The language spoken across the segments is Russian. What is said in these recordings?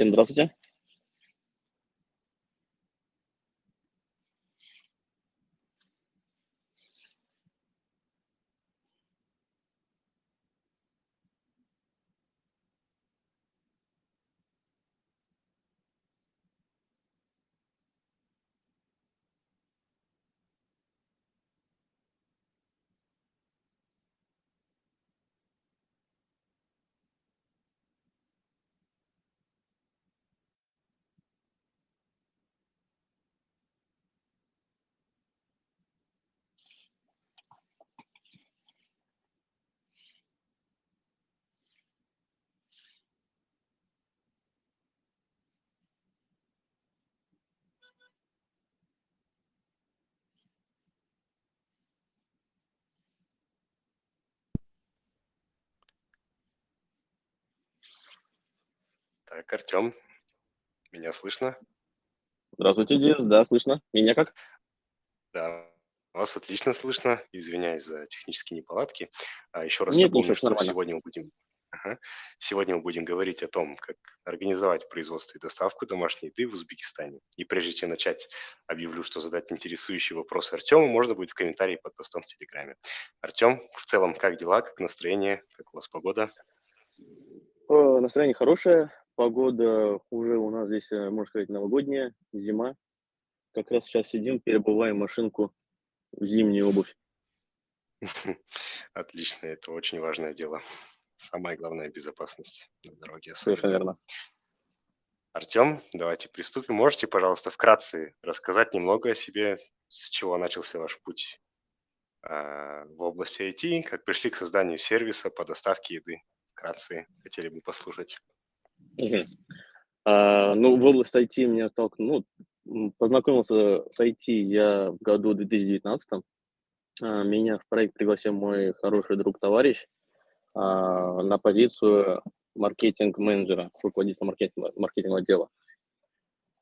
Всем здравствуйте. Так, Артем, меня слышно? Здравствуйте, Денис. Да, слышно. Меня как? Да, вас отлично слышно. Извиняюсь за технические неполадки. А еще раз Нет, напомню, что нормально. сегодня мы будем Ага. Сегодня мы будем говорить о том, как организовать производство и доставку домашней еды в Узбекистане. И прежде чем начать, объявлю, что задать интересующие вопросы Артему можно будет в комментарии под постом в Телеграме. Артем, в целом, как дела, как настроение, как у вас погода? Э, настроение хорошее, погода уже у нас здесь, э, можно сказать, новогодняя, зима. Как раз сейчас сидим, переобуваем машинку в зимнюю обувь. Отлично, это очень важное дело. Самая главная безопасность на дороге Совершенно особенно. верно. Артем, давайте приступим. Можете, пожалуйста, вкратце рассказать немного о себе, с чего начался ваш путь а, в области IT, как пришли к созданию сервиса по доставке еды? Вкратце хотели бы послушать. А, ну, в область IT меня столк ну, познакомился с IT я в году 2019. А, меня в проект пригласил мой хороший друг-товарищ, а, на позицию маркетинг-менеджера, руководителя маркетинга маркетингового отдела.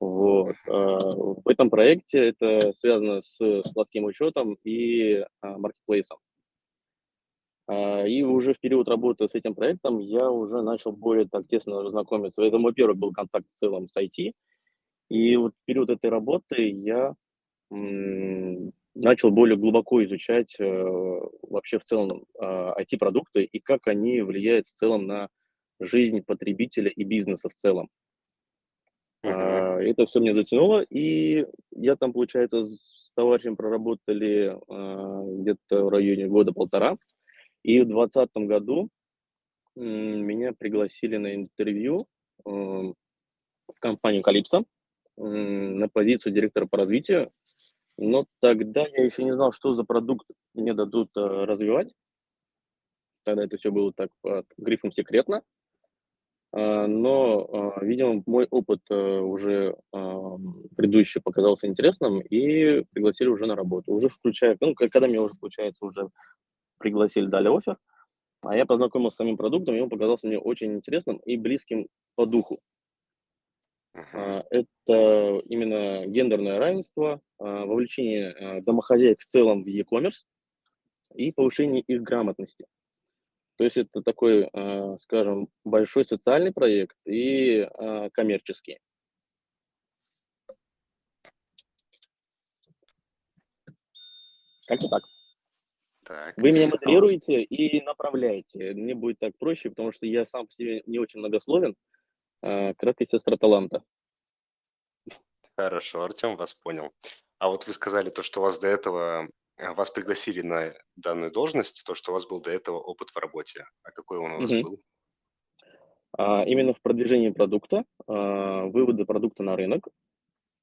Вот. А, в этом проекте это связано с складским учетом и, маркетплейсом. А, и уже в период работы с этим проектом я уже начал более так тесно знакомиться. Это мой первый был контакт в целом с IT. И вот в период этой работы я, начал более глубоко изучать, э, вообще в целом, а, IT-продукты и как они влияют в целом на жизнь потребителя и бизнеса в целом. А, это все меня затянуло, и я там, получается, с товарищем проработали, а, где-то в районе года полтора. И в двадцатом году, м, меня пригласили на интервью, м, в компанию "Калипсо", на позицию директора по развитию. Но тогда я еще не знал, что за продукт мне дадут, а, развивать. Тогда это все было так под грифом "секретно". А, но, а, видимо, мой опыт, э, уже, ам, предыдущий показался интересным, и пригласили уже на работу. Уже включая ну, когда меня уже, получается, уже пригласили, дали оффер, а я познакомился с самим продуктом, и он показался мне очень интересным и близким по духу. А, это именно гендерное равенство, а, вовлечение, а, домохозяек в целом в e-commerce и повышение их грамотности. То есть это такой, скажем, большой социальный проект и, коммерческий. Как-то так. Так. Вы меня модерируете и направляете. Мне будет так проще, потому что я сам по себе не очень многословен. А, краткость- сестра таланта. Хорошо, Артем, вас понял. А вот вы сказали то, что вас до этого, а, вас пригласили на данную должность, то, что у вас был до этого опыт в работе. А какой он у вас Мгм. был? А, именно в продвижении продукта, а, вывода продукта на рынок.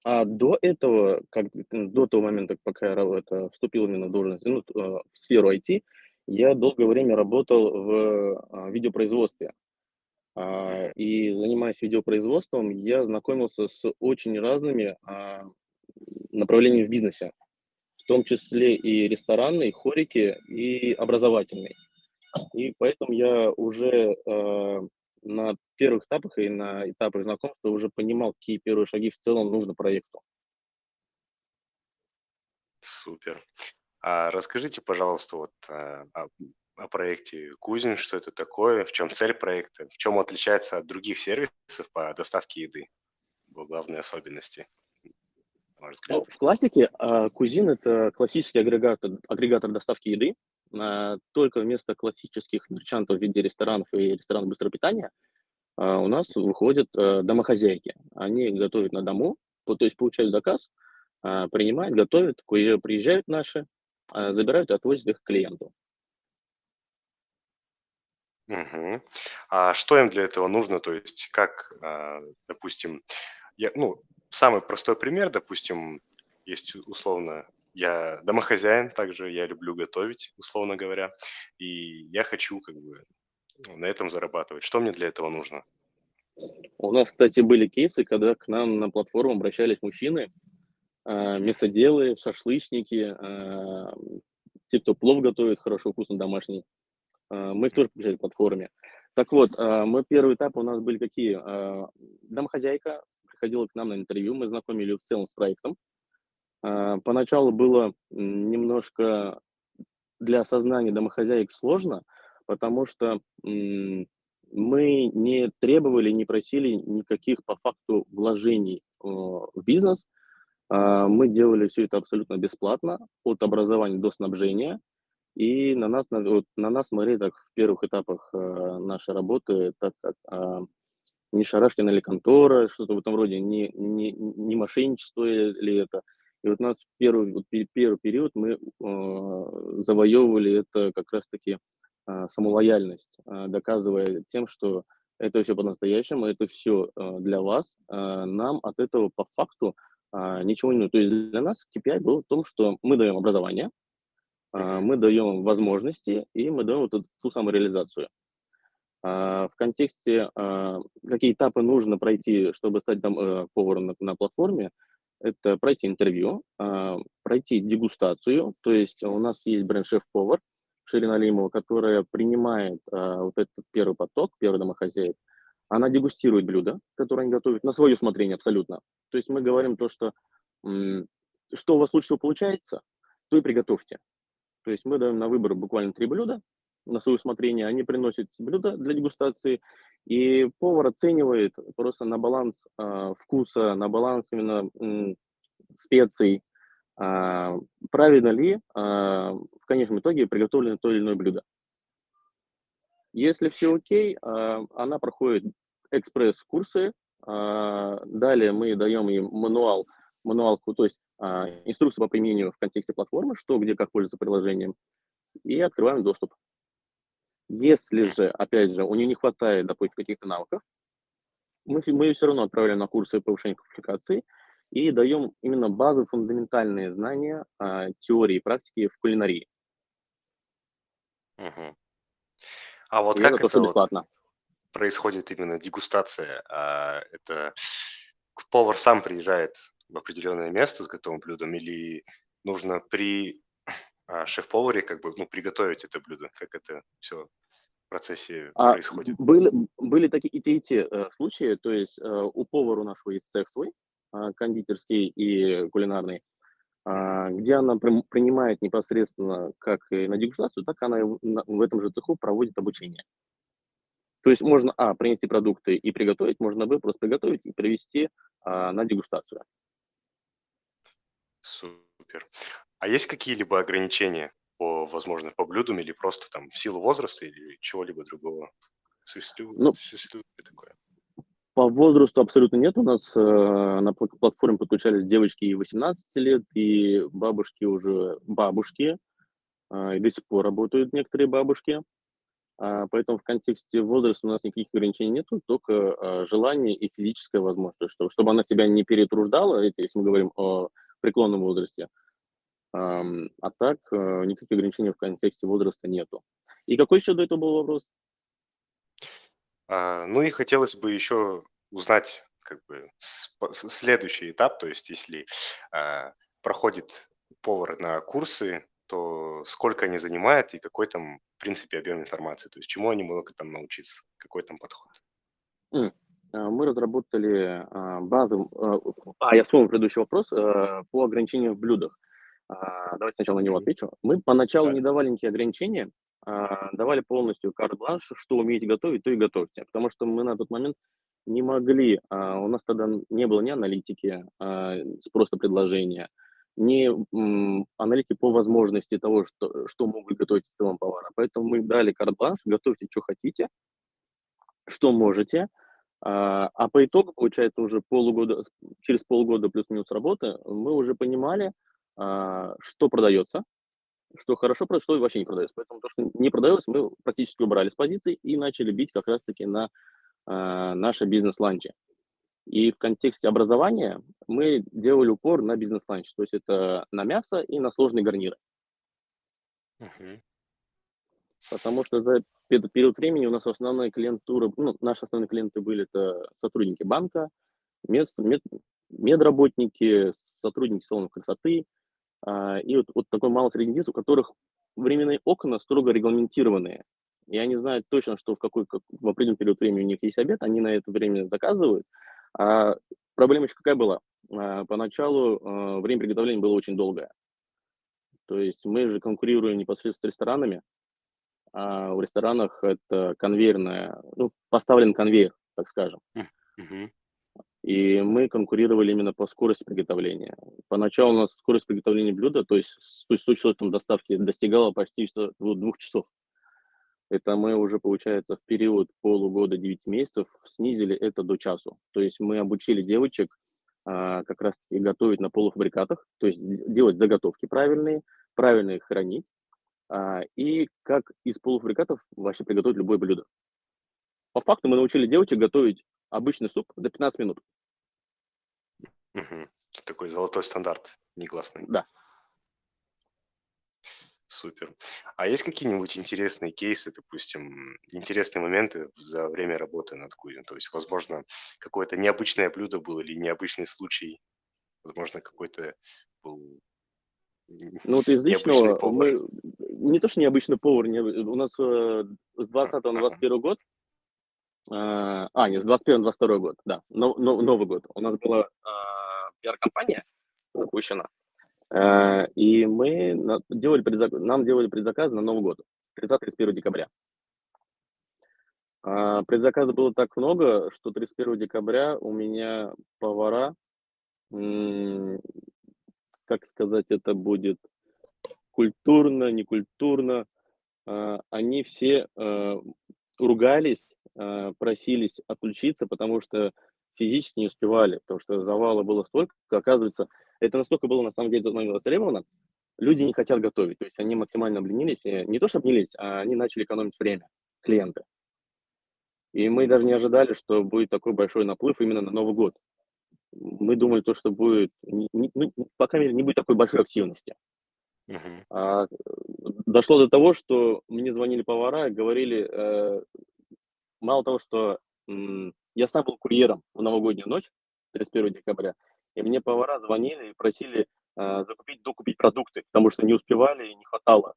А до этого, как до того момента, пока я это, вступил именно в должность, ну, а, в сферу IT, я долгое время работал в, а, видеопроизводстве. А, и занимаясь видеопроизводством, я знакомился с очень разными, а, направлениями в бизнесе, в том числе и ресторанный, хорики, и образовательный. И поэтому я уже, на первых этапах и на этапах знакомства уже понимал, какие первые шаги в целом нужно проекту. Супер. А расскажите, пожалуйста, вот, а, а, м, о проекте Кузин, что это такое, в чем цель проекта, в чем он отличается от других сервисов по доставке еды, его главные особенности. Ну, в классике а, Кузин – это классический агрегатор, агрегатор доставки еды, а, только вместо классических мерчантов в виде ресторанов и ресторанов быстрого питания а, у нас выходят домохозяйки. Они готовят на дому, то есть получают заказ, принимают, готовят, приезжают наши, забирают и отвозят их к клиенту. Мгм. А что им для этого нужно? То есть как, допустим, я, ну, самый простой пример, допустим, есть условно, я домохозяин, также я люблю готовить, условно говоря, и я хочу как бы ну, на этом зарабатывать. Что мне для этого нужно? У нас, кстати, были кейсы, когда к нам на платформу обращались мужчины, э, мясоделы, шашлычники, э, те, кто плов готовит хорошо, вкусно, домашний. Э, мы их тоже включали в платформе. Так вот, э, мы первый этап у нас были какие? Э, домохозяйка, приходила к нам на интервью, мы знакомили в целом с проектом. А, поначалу было немножко для осознания домохозяек сложно, потому что мы не требовали, не просили никаких по факту вложений в бизнес. А, мы делали все это абсолютно бесплатно, от образования до снабжения. И на нас, вот, на нас смотрели так в первых этапах э, нашей работы, так как а, не Шарашкина или контора, что-то в этом роде, не, не, не мошенничество ли это. И вот у нас первый, вот первый период мы э, завоевывали это как раз-таки э, самолояльность, э, доказывая тем, что это все по-настоящему, это все э, для вас, э, нам от этого по факту э, ничего не нужно. То есть для нас KPI был в том, что мы даем образование, э, мы даем возможности, и мы даем вот эту, ту самую реализацию. В контексте, какие этапы нужно пройти, чтобы стать э, поваром на, на платформе, это пройти интервью, а, пройти дегустацию, то есть у нас есть бренд-шеф-повар Ширина Алимова, которая принимает вот этот первый поток, первый домохозяек, она дегустирует блюда, которые они готовят, на свое усмотрение абсолютно. То есть мы говорим то, что что у вас лучше всего получается, то и приготовьте. То есть мы даем на выбор буквально три блюда, на свое усмотрение, они приносят блюда для дегустации, и повар оценивает просто на баланс э, вкуса, на баланс именно э, специй, э, правильно ли э, в конечном итоге приготовлено то или иное блюдо. Если все окей, э, она проходит экспресс-курсы, э, далее мы даем им мануал, мануалку, то есть э, инструкцию по применению в контексте платформы, что, где, как пользоваться приложением, и открываем доступ. Если же, опять же, у нее не хватает, допустим, каких-то навыков, мы, мы ее все равно отправляем на курсы повышения квалификации и даем именно базы, фундаментальные знания а, теории и практики в кулинарии. Угу. А вот и как это, это бесплатно. Вот происходит именно дегустация? А, это повар сам приезжает в определенное место с готовым блюдом или нужно при шеф-поваре как бы ну, приготовить это блюдо? Как это все в процессе а, происходит? Были, были такие и те, и те э, случаи. То есть э, у повара нашего есть цех свой, э, кондитерский и кулинарный, э, где она при, принимает непосредственно как и на дегустацию, так она и в, на, в этом же цеху проводит обучение. То есть можно, а, принести продукты и приготовить, можно, б, просто приготовить и привезти а, на дегустацию. Супер. А есть какие-либо ограничения по, возможно, по блюдам или просто там в силу возраста или чего-либо другого? Существует, ну, существует такое? По возрасту абсолютно нет. У нас э, на платформе подключались девочки и 18 лет, и бабушки уже бабушки, э, и до сих пор работают некоторые бабушки. А, поэтому в контексте возраста у нас никаких ограничений нет, только э, желание и физическая возможность, чтобы, чтобы она себя не перетруждала, если мы говорим о преклонном возрасте, а так э, никаких ограничений в контексте возраста нету. И какой еще до этого был вопрос? А, ну и хотелось бы еще узнать как бы следующий этап, то есть если а, проходит повар на курсы, то сколько они занимают и какой там, в принципе, объем информации, то есть чему они могут там научиться, какой там подход. Mm. Мы разработали базу, а, я вспомнил предыдущий вопрос, по ограничениям в блюдах. А, давайте сначала на него отвечу. Мы поначалу не давали никакие ограничения, а, давали полностью карт-бланш, что умеете готовить, то и готовьте. Потому что мы на тот момент не могли, а, у нас тогда не было ни аналитики, а, просто предложения, ни аналитики по возможности того, что, что могут готовить в целом повара. Поэтому мы дали карт-бланш, готовьте, что хотите, что можете, а, по итогу, получается, уже полугода, через полгода плюс-минус работы, мы уже понимали, что продается, что хорошо продается, что вообще не продается. Поэтому то, что не продалось, мы практически убрали с позиций и начали бить как раз-таки на а, наши бизнес-ланчи. И в контексте образования мы делали упор на бизнес-ланч, то есть это на мясо и на сложные гарниры. Мгм. Потому что за период времени у нас основная клиентура, ну, наши основные клиенты были это сотрудники банка, мед, мед, медработники, сотрудники салонов красоты, а, и вот, вот такой малый средний бизнес, у которых временные окна строго регламентированные. И они знают точно, что в какой как, в определенный период времени у них есть обед, они на это время заказывают. А проблема еще какая была? А, поначалу а, время приготовления было очень долгое. То есть мы же конкурируем непосредственно с ресторанами, а в ресторанах это конвейерная, ну, поставлен конвейер, так скажем. Мгм. И мы конкурировали именно по скорости приготовления. Поначалу у нас скорость приготовления блюда, то есть с, учетом доставки, достигала почти двух часов. Это мы уже, получается, в период полугода, 9 месяцев снизили это до часу. То есть мы обучили девочек а, как раз-таки готовить на полуфабрикатах, то есть делать заготовки правильные, правильно их хранить, а, и как из полуфабрикатов вообще приготовить любое блюдо. По факту мы научили девочек готовить обычный суп за 15 минут. Мгм. Такой золотой стандарт негласный. Да. Супер. А есть какие-нибудь интересные кейсы, допустим, интересные моменты за время работы над кухней? То есть, возможно, какое-то необычное блюдо было или необычный случай, возможно, какой-то был н- Ну вот из необычный личного повар. мы не то, что необычный повар, не- у нас э, с 20 на Ага. 21 год, а, а, нет, с 21 на 22 год, да, но, но- Новый год. У нас была а, пиар-компания запущена, э, и мы делали предзак- нам делали предзаказ на Новый год, 30-31 декабря. А, предзаказа было так много, что 31 декабря у меня повара, как сказать, это будет культурно, некультурно, а, они все а, ругались, а, просились отключиться, потому что физически не успевали, потому что завала было столько, оказывается, это настолько было на самом деле тот момент востребовано, люди не хотят готовить, то есть они максимально обленились, и не то что обленились, а они начали экономить время, клиенты. И мы даже не ожидали, что будет такой большой наплыв именно на Новый год. Мы думали, то, что будет, не- ну, по крайней мере, не будет такой большой активности. Мгм. А, э, дошло до того, что мне звонили повара и говорили, э, мало того, что м, я сам был курьером в новогоднюю ночь, 31 декабря, и мне повара звонили и просили э, закупить, докупить продукты, потому что не успевали и не хватало.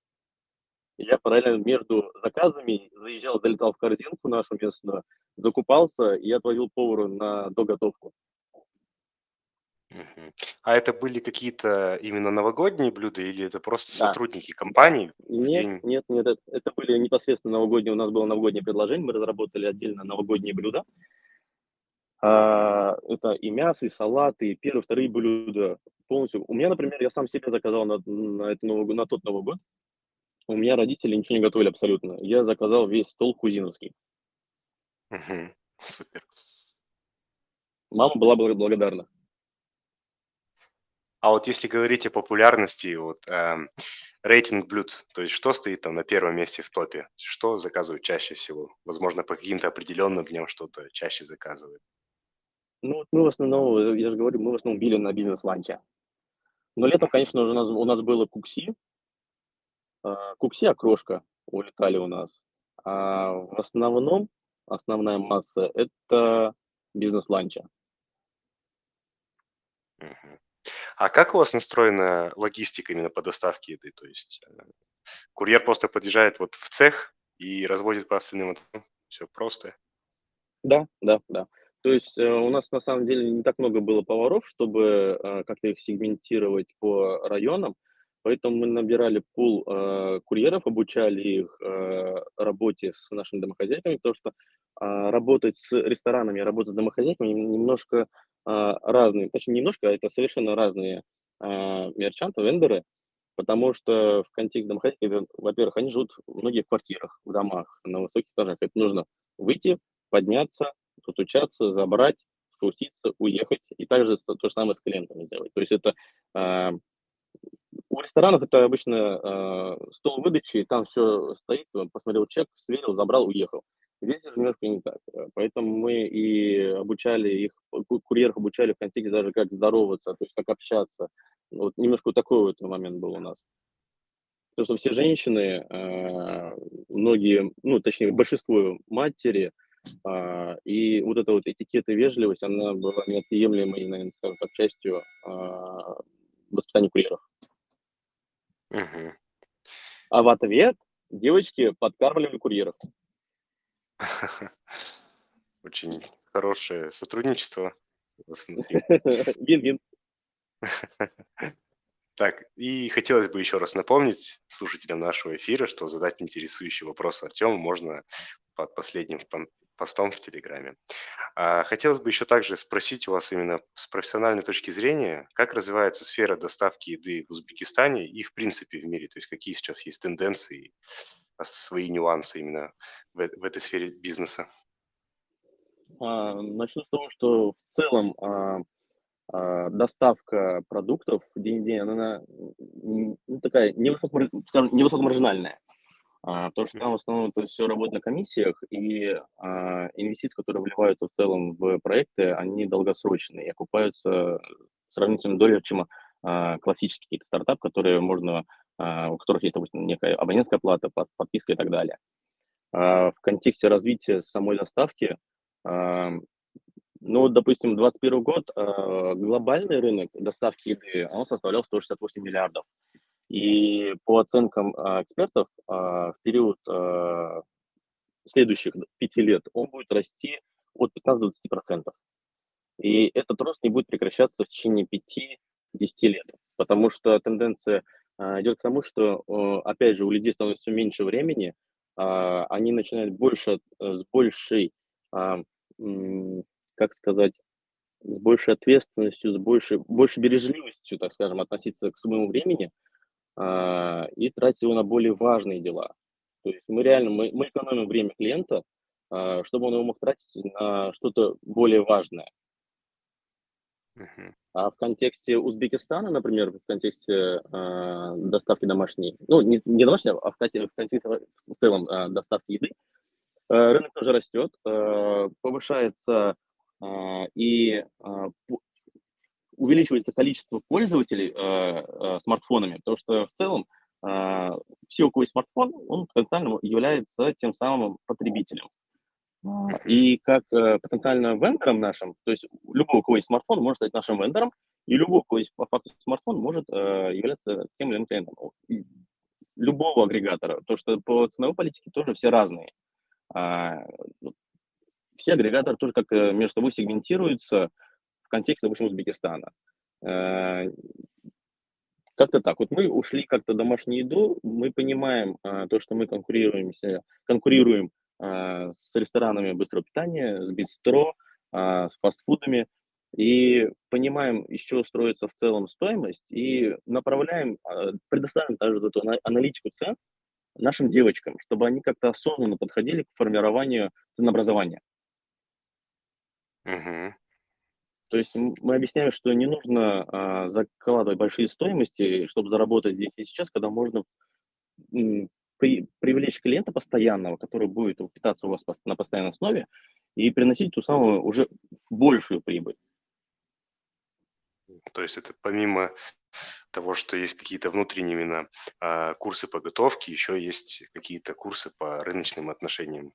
И я параллельно между заказами заезжал, залетал в корзинку нашу местную, закупался и отвозил повару на доготовку. А это были какие-то именно новогодние блюда или это просто Да. сотрудники компании Нет, день? нет, нет, это, это были непосредственно новогодние, у нас было новогоднее предложение, мы разработали отдельно новогодние блюда. А, это и мясо, и салаты, и первые, вторые блюда полностью. У меня, например, я сам себе заказал на, на, это Новый на тот Новый год. У меня родители ничего не готовили абсолютно. Я заказал весь стол кузиновский. Мгм. Супер. Мама была бла- благодарна. А вот если говорить о популярности, вот эм, рейтинг блюд, то есть что стоит там на первом месте в топе? Что заказывают чаще всего? Возможно, по каким-то определенным дням что-то чаще заказывают. Ну, вот мы в основном, я же говорю, мы в основном били на бизнес-ланче. Но летом, конечно, уже у нас, у нас было кукси. а, Кукси, окрошка улетали у нас. А в основном, основная масса– это бизнес-ланча. А как у вас настроена логистика именно по доставке еды? То есть э, курьер просто подъезжает вот в цех и развозит по остальным все просто. Да, да, да. То есть э, у нас на самом деле не так много было поваров, чтобы э, как-то их сегментировать по районам. Поэтому мы набирали пул э, курьеров, обучали их э, работе с нашими домохозяйками, потому что э, работать с ресторанами, работать с домохозяйками немножко э, разные, точнее немножко, а это совершенно разные э, мерчанты, вендоры, потому что в контексте домохозяйки, во-первых, они живут в квартирах, в домах, на высоких этажах. Это нужно выйти, подняться, постучаться, забрать, спуститься, уехать, и также то же самое с клиентами сделать. То есть это э, у ресторанов это обычно э, стол выдачи, там все стоит, посмотрел чек, сверил, забрал, уехал. Здесь же немножко не так. Поэтому мы и обучали их, курьеров обучали в контексте даже как здороваться, то есть как общаться. Вот немножко вот такой вот момент был у нас. Потому что все женщины, э, многие, ну, точнее, большинство матери, и вот эта вот этикет и вежливость, она была неотъемлемой, наверное, скажем так, частью э, воспитания курьеров. Мгм. А в ответ девочки подкармливали курьеров. Очень хорошее сотрудничество Вин-вин. Так, и хотелось бы еще раз напомнить слушателям нашего эфира, что задать интересующий вопрос Артему можно под последним постом в Телеграме. А, хотелось бы еще также спросить у вас именно с профессиональной точки зрения, как развивается сфера доставки еды в Узбекистане и в принципе в мире, то есть какие сейчас есть тенденции, а, свои нюансы именно в, в этой сфере бизнеса. А, начну с того, что в целом доставка продуктов день в день, она ну, такая невысокомаржинальная. А, потому что там в основном это все работает на комиссиях, и а, инвестиции, которые вливаются в целом в проекты, они долгосрочные и окупаются сравнительно дольше, чем а, классические какие-то стартапы, которые можно, а, у которых есть, допустим, некая абонентская плата, подписка и так далее. А, в контексте развития самой доставки, а, ну, допустим, 2021 год а, глобальный рынок доставки еды, он составлял 168 миллиардов. И по оценкам а, экспертов, а, в период а, следующих пяти лет он будет расти от 15 до 20%. И этот рост не будет прекращаться в течение 5-10 лет, потому что тенденция идет к тому, что, опять же, у людей становится все меньше времени, они начинают больше, с большей, как сказать, с большей ответственностью, с большей, большей бережливостью, так скажем, относиться к своему времени – и тратить его на более важные дела. То есть мы реально, мы, мы экономим время клиента, а, чтобы он его мог тратить на что-то более важное. А в контексте Узбекистана, например, в контексте э, доставки домашней, ну, не, не домашней, а в контексте, в, контексте, в целом э, доставки еды, э, рынок тоже растет, э, повышается э, и э, увеличивается количество пользователей э, э, смартфонами, потому что в целом э, все, у кого есть смартфон, он потенциально является тем самым потребителем. И как э, потенциально вендором нашим, то есть любой, у кого есть смартфон, может стать нашим вендором, и любой, у кого есть по факту смартфон, может э, являться тем или иным клиентом. Любого агрегатора, то что по ценовой политике тоже все разные. А, все агрегаторы тоже как-то между собой сегментируются, в контексте, допустим, Узбекистана. Э, как-то так. Вот мы ушли как-то домашнюю еду, мы понимаем а, то, что мы конкурируем, конкурируем а, с ресторанами быстрого питания, с бистро, с фастфудами, и понимаем, из чего строится в целом стоимость, и направляем, предоставим также эту аналитику цен нашим девочкам, чтобы они как-то осознанно подходили к формированию ценообразования. Угу. То есть мы объясняем, что не нужно а, закладывать большие стоимости, чтобы заработать здесь и сейчас, когда можно при, привлечь клиента постоянного, который будет питаться у вас на постоянной основе и приносить ту самую уже большую прибыль. То есть это помимо того, что есть какие-то внутренние именно а, курсы подготовки, еще есть какие-то курсы по рыночным отношениям.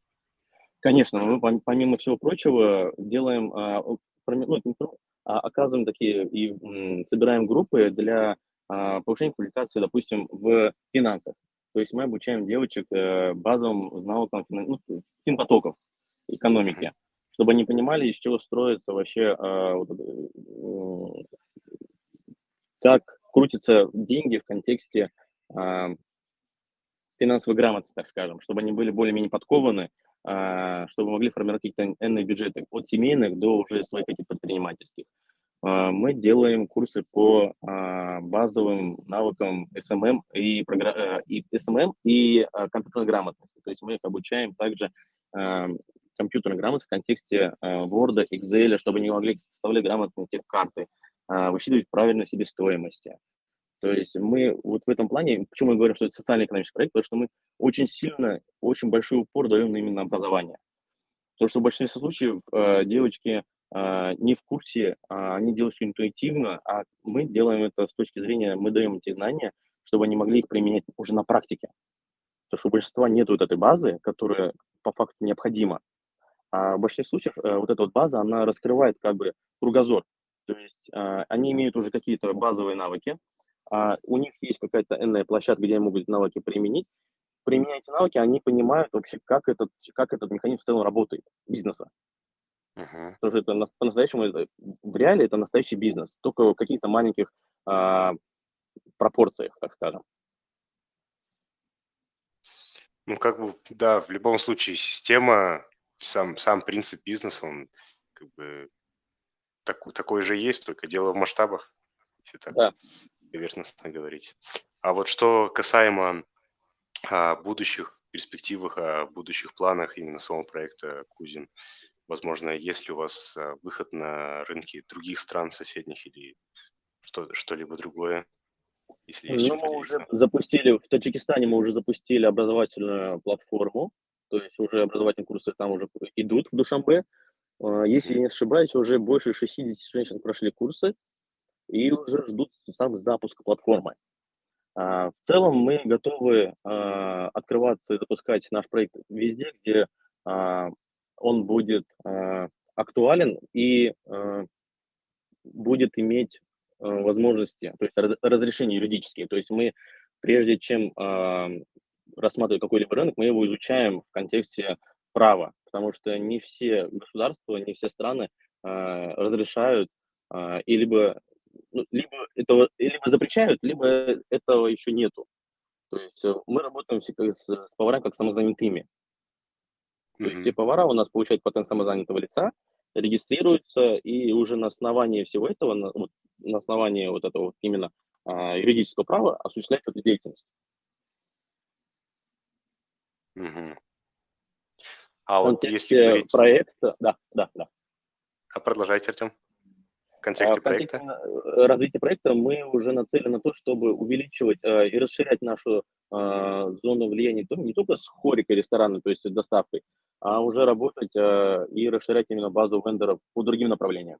Конечно, мы помимо всего прочего делаем а, ну, а, оказываем такие и собираем группы для а, повышения квалификации, допустим, в финансах. То есть мы обучаем девочек э, базовым навыкам ну, финпотоков, экономики, чтобы они понимали, из чего строится вообще, вот, э, как крутятся деньги в контексте а, финансовой грамотности, так скажем, чтобы они были более-менее подкованы, а, чтобы могли формировать какие-то энные бюджеты от семейных до уже своих каких-то предпринимательских. А, мы делаем курсы по а, базовым навыкам SMM и, э, и, SMM и компьютерной грамотности. То есть мы их обучаем также компьютерной грамотности в контексте Word, Excel, чтобы они могли составлять грамотные тех карты, высчитывать правильно себестоимости. То есть мы вот в этом плане, почему мы говорим, что это социальный экономический проект, потому что мы очень сильно, очень большой упор даем именно образование. Потому что в большинстве случаев э, девочки э, не в курсе, а они делают все интуитивно, а мы делаем это с точки зрения, мы даем эти знания, чтобы они могли их применять уже на практике. Потому что у большинства нет вот этой базы, которая по факту необходима. А в большинстве случаев э, вот эта вот база, она раскрывает как бы кругозор. То есть э, они имеют уже какие-то базовые навыки, а у них есть какая-то энная площадка, где они могут навыки применить. Применяя эти навыки, они понимают вообще, как этот, как этот механизм в целом работает, бизнеса. Uh-huh. Потому что это на, по-настоящему, это, в реале это настоящий бизнес, только в каких-то маленьких а, пропорциях, так скажем. Ну, как бы, да, в любом случае система, сам, сам принцип бизнеса, он как бы так, такой же есть, только дело в масштабах. Если так. Да поверхностно говорить. А вот что касаемо а, будущих перспективах, о будущих планах именно самого проекта Кузин, возможно, есть ли у вас а, выход на рынки других стран соседних или что, что-либо другое? Если есть ну, мы уже запустили, в Таджикистане мы уже запустили образовательную платформу, то есть уже образовательные курсы там уже идут в Душамбе. А, если я не ошибаюсь, уже больше 60 женщин прошли курсы, и уже ждут сам запуск платформы. А, в целом мы готовы а, открываться и запускать наш проект везде, где а, он будет актуален и будет иметь возможности, то есть разрешения юридические. То есть мы, прежде чем рассматривать какой-либо рынок, мы его изучаем в контексте права, потому что не все государства, не все страны разрешают и либо ну, либо этого либо запрещают, либо этого еще нету. То есть э, мы работаем всегда с, с поварами как самозанятыми. То есть те повара у нас получают патент самозанятого лица, регистрируются, и уже на основании всего этого, на, вот, на основании вот этого вот именно а, юридического права осуществляют эту деятельность. Угу. А вот если говорить... проекта, да, да, да. А продолжайте, Артем контексте в контексте проекта? Э, развития проекта мы уже нацелены на то, чтобы увеличивать э, и расширять нашу э, зону влияния не только с хорикой ресторана, то есть доставкой, а уже работать э, и расширять именно базу вендоров по другим направлениям.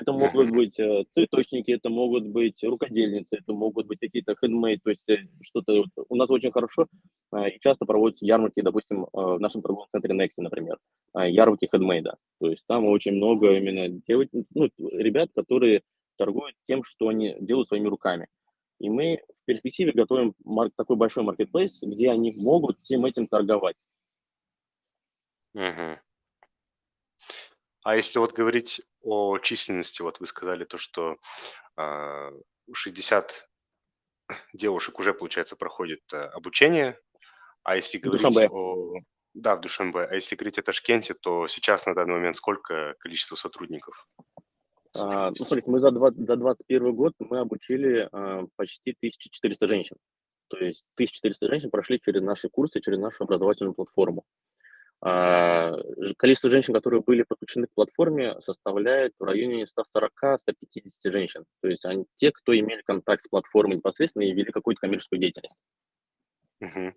Это могут быть э, цветочники, это могут быть рукодельницы, это могут быть какие-то хендмейд, то есть э, что-то... У нас очень хорошо э, и часто проводятся ярмарки, допустим, в нашем торговом центре Nexi, например, ярмарки хендмейда. То есть там очень много именно девочек, ну, ребят, которые торгуют тем, что они делают своими руками. И мы в перспективе готовим такой большой маркетплейс, где они могут всем этим торговать. Угу. А если вот говорить о численности, вот вы сказали то, что а, 60 девушек уже, получается, проходит а, обучение, а если говорить Душанбе. о... Да, в Душанбе. А если говорить о Ташкенте, то сейчас на данный момент сколько количество сотрудников? А, ну, смотрите, мы за, 20, за 21 год мы обучили а, почти 1400 женщин. То есть 1400 женщин прошли через наши курсы, через нашу образовательную платформу. А, количество женщин, которые были подключены к платформе, составляет в районе 140-150 женщин. То есть они те, кто имели контакт с платформой непосредственно и вели какую-то коммерческую деятельность. Uh-huh.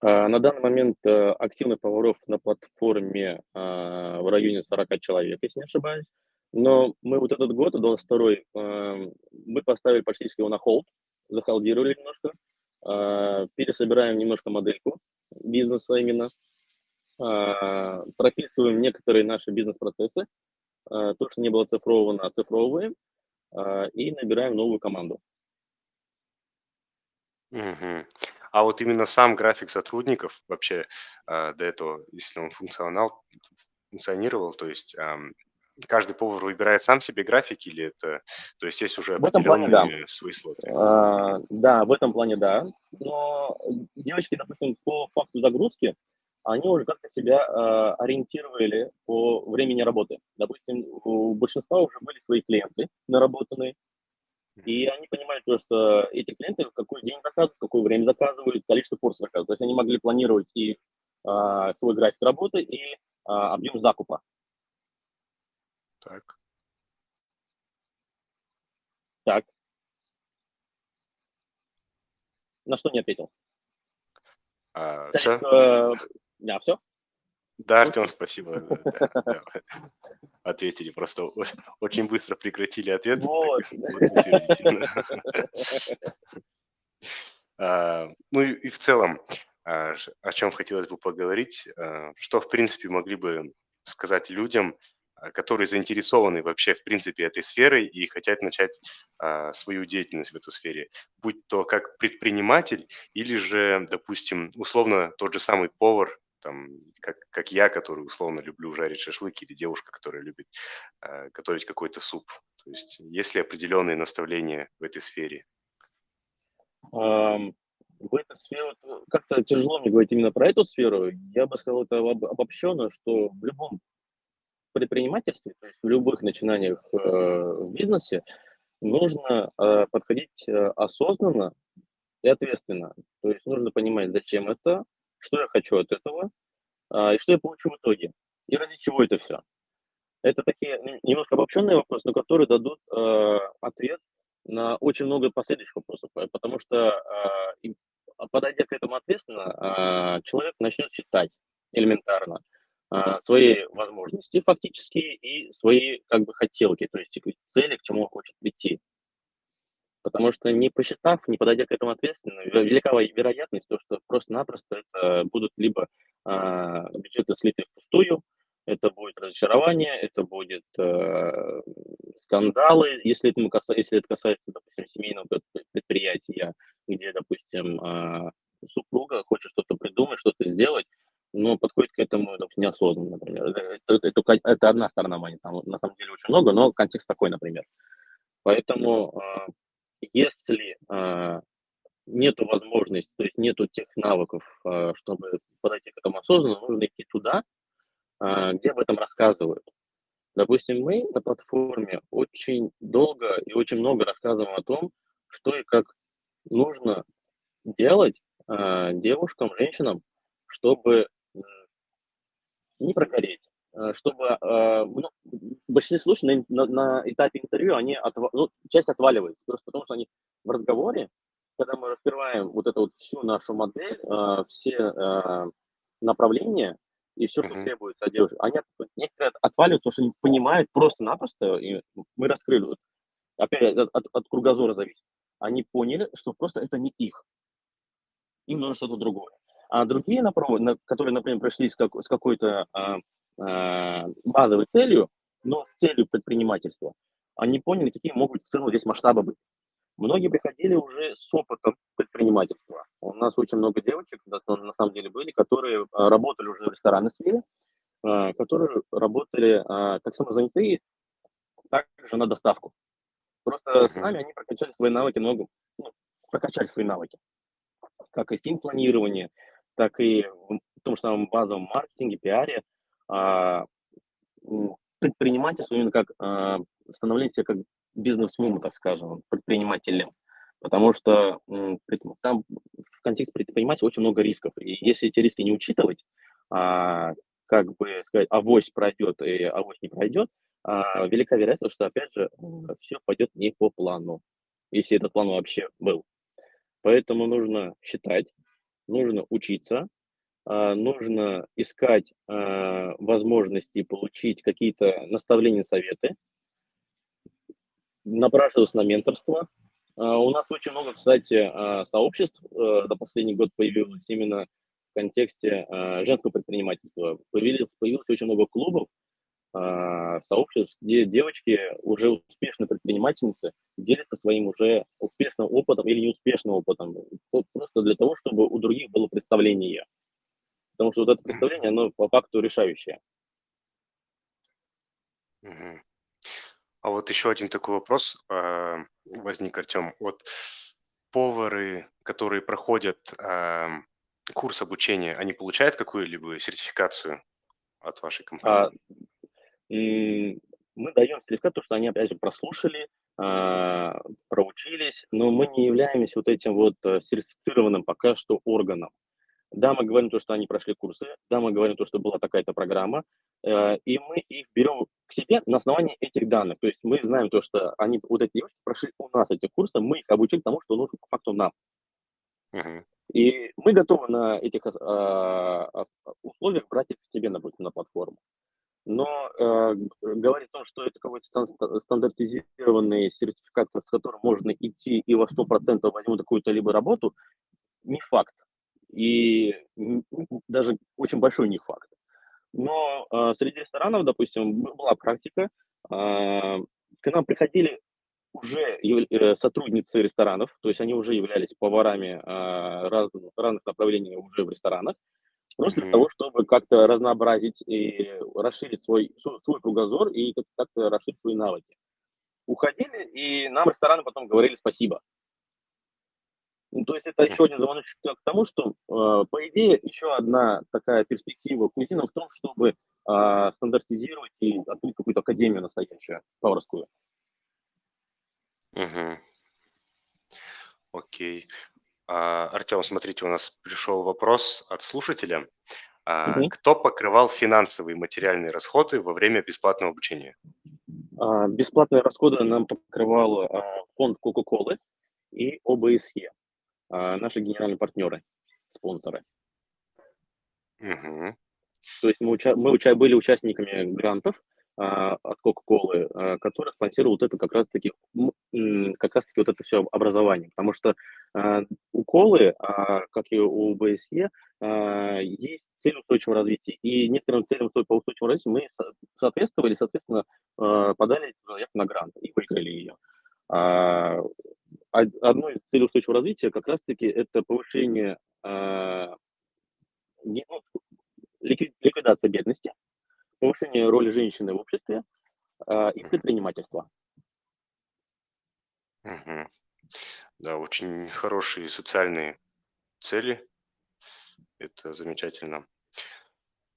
На данный момент э, активных поваров на платформе а, в районе 40 человек, если не ошибаюсь. Но мы вот этот год, 22 эм, мы поставили практически его на холд, захолдировали немножко, пересобираем немножко модельку, бизнеса именно, а, прописываем некоторые наши бизнес-процессы, а, то, что не было цифровано, оцифровываем а, и набираем новую команду. Угу. А вот именно сам график сотрудников вообще до этого, если он функционал, функционировал, то есть каждый повар выбирает сам себе график или это, то есть есть уже В этом плане, да. свои слоты? А, Да, в этом плане да. Но девочки, допустим, по факту загрузки, они уже как-то себя э, ориентировали по времени работы. Допустим, у большинства уже были свои клиенты наработанные, и они понимали то, что эти клиенты в какой день заказывают, в какое время заказывают, количество порций заказывают. То есть они могли планировать и э, свой график работы, и э, объем закупа. Так. Так. На что не ответил? А, всё? есть, э, да, все? Да, Артем, спасибо. Да, да. Ответили, просто очень быстро прекратили ответ. так Вот. А, Ну и и в целом, а, о чем хотелось бы поговорить, а, что, в принципе, могли бы сказать людям, которые заинтересованы вообще, в принципе, этой сферой и хотят начать а, свою деятельность в этой сфере, будь то как предприниматель или же, допустим, условно тот же самый повар, там, как, как я, который условно люблю жарить шашлык, или девушка, которая любит а, готовить какой-то суп. То есть есть ли определенные наставления в этой сфере? Ам, В этой сфере э, как-то тяжело мне говорить именно про эту сферу. Я бы сказал это об- обобщенно, что в любом предпринимательстве, то есть в любых начинаниях э, в бизнесе, нужно э, подходить э, осознанно и ответственно. То есть нужно понимать, зачем это, что я хочу от этого, а, и что я получу в итоге, и ради чего это все. Это такие немножко обобщенные вопросы, но которые дадут э, ответ на очень много последующих вопросов. Э, Потому что, э, подойдя к этому ответственно, э, человек начнет считать элементарно э, свои возможности фактически и свои как бы хотелки, то есть и цели, к чему он хочет прийти. Потому что не посчитав, не подойдя к этому ответственно, ве- велика вероятность, то, что просто-напросто это будут либо а, бюджеты слиты впустую, это будет разочарование, это будет э, скандалы, если, это, каса- если это касается, допустим, семейного пред- предприятия, где, допустим, а, супруга хочет что-то придумать, что-то сделать, но подходит к этому допустим, неосознанно, например. Это, это- это это одна сторона монеты, там на самом деле очень много, но контекст такой, например. Поэтому а, если а, нету возможности, то есть нету тех навыков, а, чтобы подойти к этому осознанно, нужно идти туда, где об этом рассказывают. Допустим, мы на платформе очень долго и очень много рассказываем о том, что и как нужно делать девушкам, женщинам, чтобы не прогореть, а, чтобы а, ну, в большинстве случаев на, на- на этапе интервью они отва- ну, часть отваливается, просто потому что они в разговоре, когда мы раскрываем вот эту вот всю нашу модель, а, все направления и все, что требуется от девушек, они от- некоторые отваливаются, потому что не понимают просто-напросто, и мы раскрыли, вот, опять от, от- от кругозора зависит, они поняли, что просто это не их, им нужно что-то другое. А другие, которые, например, пришли с, как- с какой-то а, а, базовой целью, но с целью предпринимательства, они поняли, какие могут в целом здесь масштабы быть. Многие приходили уже с опытом предпринимательства. У нас очень много девочек, на, самом- деле, были, которые а, работали уже в ресторанной сфере, которые работали как самозанятые, также на доставку. Просто с нами они прокачали свои навыки много, ну, прокачали свои навыки как и финпланирование, так и в том же самом базовом маркетинге, пиаре, а, предпринимательство именно как а, становление себя как бизнес-вумен, так скажем, предпринимателем. Потому что там в контексте предпринимателя очень много рисков. И если эти риски не учитывать, а, как бы сказать, авось пройдет и авось не пройдет, а, велика вероятность, что, опять же, все пойдет не по плану, если этот план вообще был. Поэтому нужно считать, нужно учиться, а, нужно искать а, возможности получить какие-то наставления, советы, напрашиваться на менторство. А, У нас очень много, кстати, сообществ э, за последний год появилось именно в контексте женского предпринимательства. Появилось, появилось очень много клубов, сообществ, где девочки, уже успешные предпринимательницы, делятся своим уже успешным опытом или неуспешным опытом, просто для того, чтобы у других было представление. Потому что вот это представление, оно по факту решающее. А вот еще один такой вопрос а, возник, Артем. Вот повары, которые проходят ам, курс обучения, они получают какую-либо сертификацию от вашей А, м, мы даем сертификат, то, что они, опять же, прослушали, а, проучились, но мы не являемся вот этим вот э, сертифицированным пока что органом. Да, мы говорим то, что они прошли курсы, да, мы говорим то, что была такая-то программа, э, и мы их берем к себе на основании этих данных. То есть мы знаем то, что они, вот эти девушки прошли у нас эти курсы, мы их обучили тому, что нужно по факту нам. И мы готовы на этих ос- условиях брать их к себе, допустим, на платформу. Э, г- говорить о том, что это какой-то стан- ста- стандартизированный сертификат, с которым можно идти и во 100% возьмут какую-то либо работу, не факт. И даже очень большой не факт. Но э, среди ресторанов, допустим, была практика, а, к нам приходили уже э, сотрудницы ресторанов, то есть они уже являлись поварами а, разных, разных направлений уже в ресторанах, просто для того, чтобы как-то разнообразить и расширить свой, свой кругозор и как- как-то расширить свои навыки. Уходили, и нам рестораны потом говорили спасибо. Ну, то есть это еще один звоночек к тому, что, э, по идее, еще одна такая перспектива кузинам в том, чтобы а, стандартизировать и открыть какую-то академию настоящую, поварскую. Мгм. Окей. А, Артем, смотрите, у нас пришел вопрос от слушателя. Мгм. Кто покрывал финансовые и материальные расходы во время бесплатного обучения? А, бесплатные расходы нам покрывал фонд Кока-Колы и ОБСЕ, наши генеральные партнеры, спонсоры. Мгм. То есть мы, уча- мы уча- были участниками грантов от Кока-Колы, а, которые спонсируют это как раз-таки, как раз-таки вот это все образование. Потому что а, у Колы, а, как и у ОБСЕ, а, есть цель устойчивого развития. И некоторым целям по устойчивому развитию мы со- соответствовали, соответственно, а, подали заявку на грант и выиграли ее. А, од- одной из целей устойчивого развития как раз-таки это повышение а, ну, ликви- ликвидация бедности, повышение роли женщины в обществе а, и предпринимательства. Мгм. Да, очень хорошие социальные цели. Это замечательно.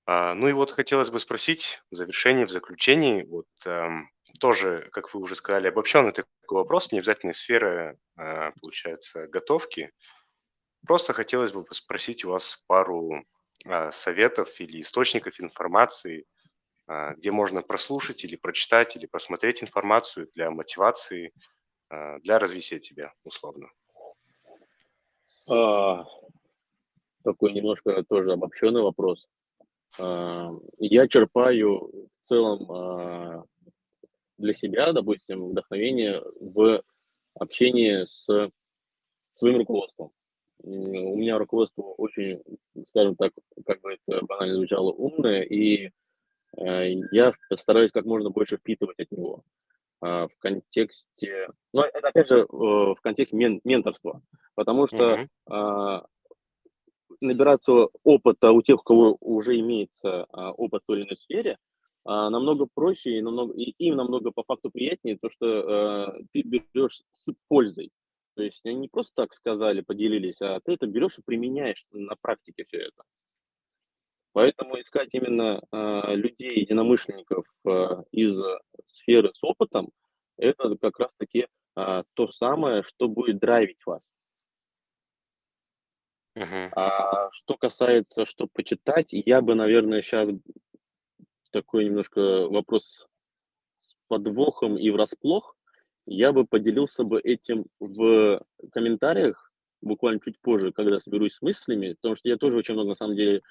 А, ну и вот хотелось бы спросить в завершении, в заключении, вот ам, тоже, как вы уже сказали, обобщенный такой вопрос, не обязательно из сферы, а, получается, готовки. Просто хотелось бы спросить у вас пару а, советов или источников информации, где можно прослушать или прочитать, или посмотреть информацию для мотивации, а, для развития тебя, условно. А, такой немножко тоже обобщенный вопрос. А, я черпаю в целом а, для себя, допустим, вдохновение в общении с своим руководством. У меня руководство очень, скажем так, как бы это банально звучало, умное, и я стараюсь как можно больше впитывать от него. а, в контексте, ну, это опять же э, в контексте мен- менторства, потому что а, набираться опыта у тех, у кого уже имеется а, опыт в той или иной сфере, намного проще и, намного, и им намного по факту приятнее то, что э, ты берешь с пользой. То есть они не просто так сказали, поделились, а ты это берешь и применяешь на практике все это. Поэтому искать именно а, людей, единомышленников а, из сферы с опытом, это как раз-таки а, то самое, что будет драйвить вас. Мгм. А что касается, что почитать, я бы, наверное, сейчас такой немножко вопрос с подвохом и врасплох. Я бы поделился бы этим в комментариях буквально чуть позже, когда соберусь с мыслями, потому что я тоже очень много, на самом деле,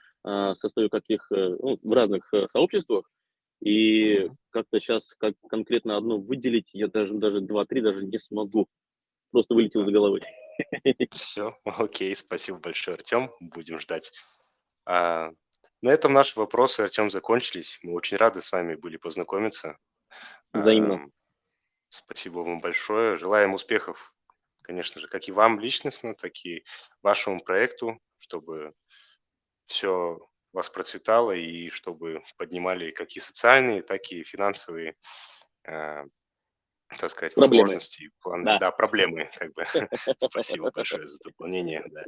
состою каких, э, ну, в разных э, сообществах, и как-то сейчас как конкретно одно выделить, я даже, даже два-три даже не смогу. Просто вылетел из головы. Все, окей, спасибо большое, Артем. Будем ждать. А, на этом наши вопросы, Артем, закончились. Мы очень рады с вами были познакомиться. Взаимно. Ам, Спасибо вам большое. Желаем успехов, конечно же, как и вам личностно, так и вашему проекту, чтобы все вас процветало и чтобы поднимали как и социальные, так и финансовые, э, так сказать, Проблемы. возможности, планы, Да. да, проблемы, как бы. Спасибо большое за дополнение, да.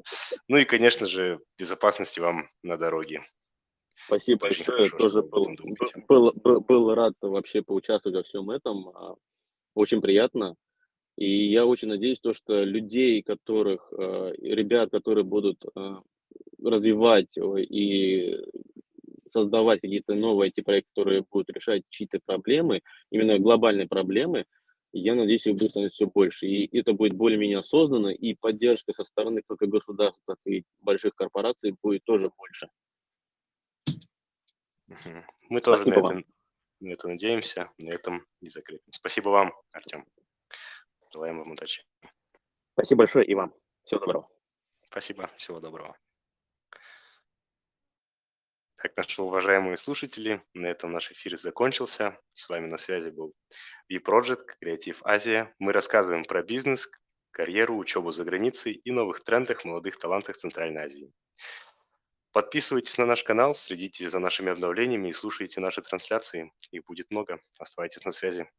Ну и, конечно же, безопасности вам на дороге. Спасибо Очень большое. хорошо, Тоже был, был, был, был рад вообще поучаствовать во всем этом. А, Очень приятно. И я очень надеюсь, то, что людей, которых, э, ребят, которые будут э, развивать и создавать какие-то новые эти проекты, которые будут решать чьи-то проблемы, именно глобальные проблемы, я надеюсь, их будет становиться все больше. И это будет более-менее осознанно, и поддержка со стороны как и государства, так и больших корпораций будет тоже больше. Мы тоже на Спасибо это, на это надеемся, на этом не закрепим. Спасибо вам, Артем. Желаем вам удачи. Спасибо большое и вам. Всего доброго. Спасибо, всего доброго. Так, наши уважаемые слушатели, на этом наш эфир закончился. С вами на связи был V-Project, Креатив Азия. Мы рассказываем про бизнес, карьеру, учебу за границей и новых трендах, молодых талантах Центральной Азии. Подписывайтесь на наш канал, следите за нашими обновлениями и слушайте наши трансляции. Их будет много. Оставайтесь на связи.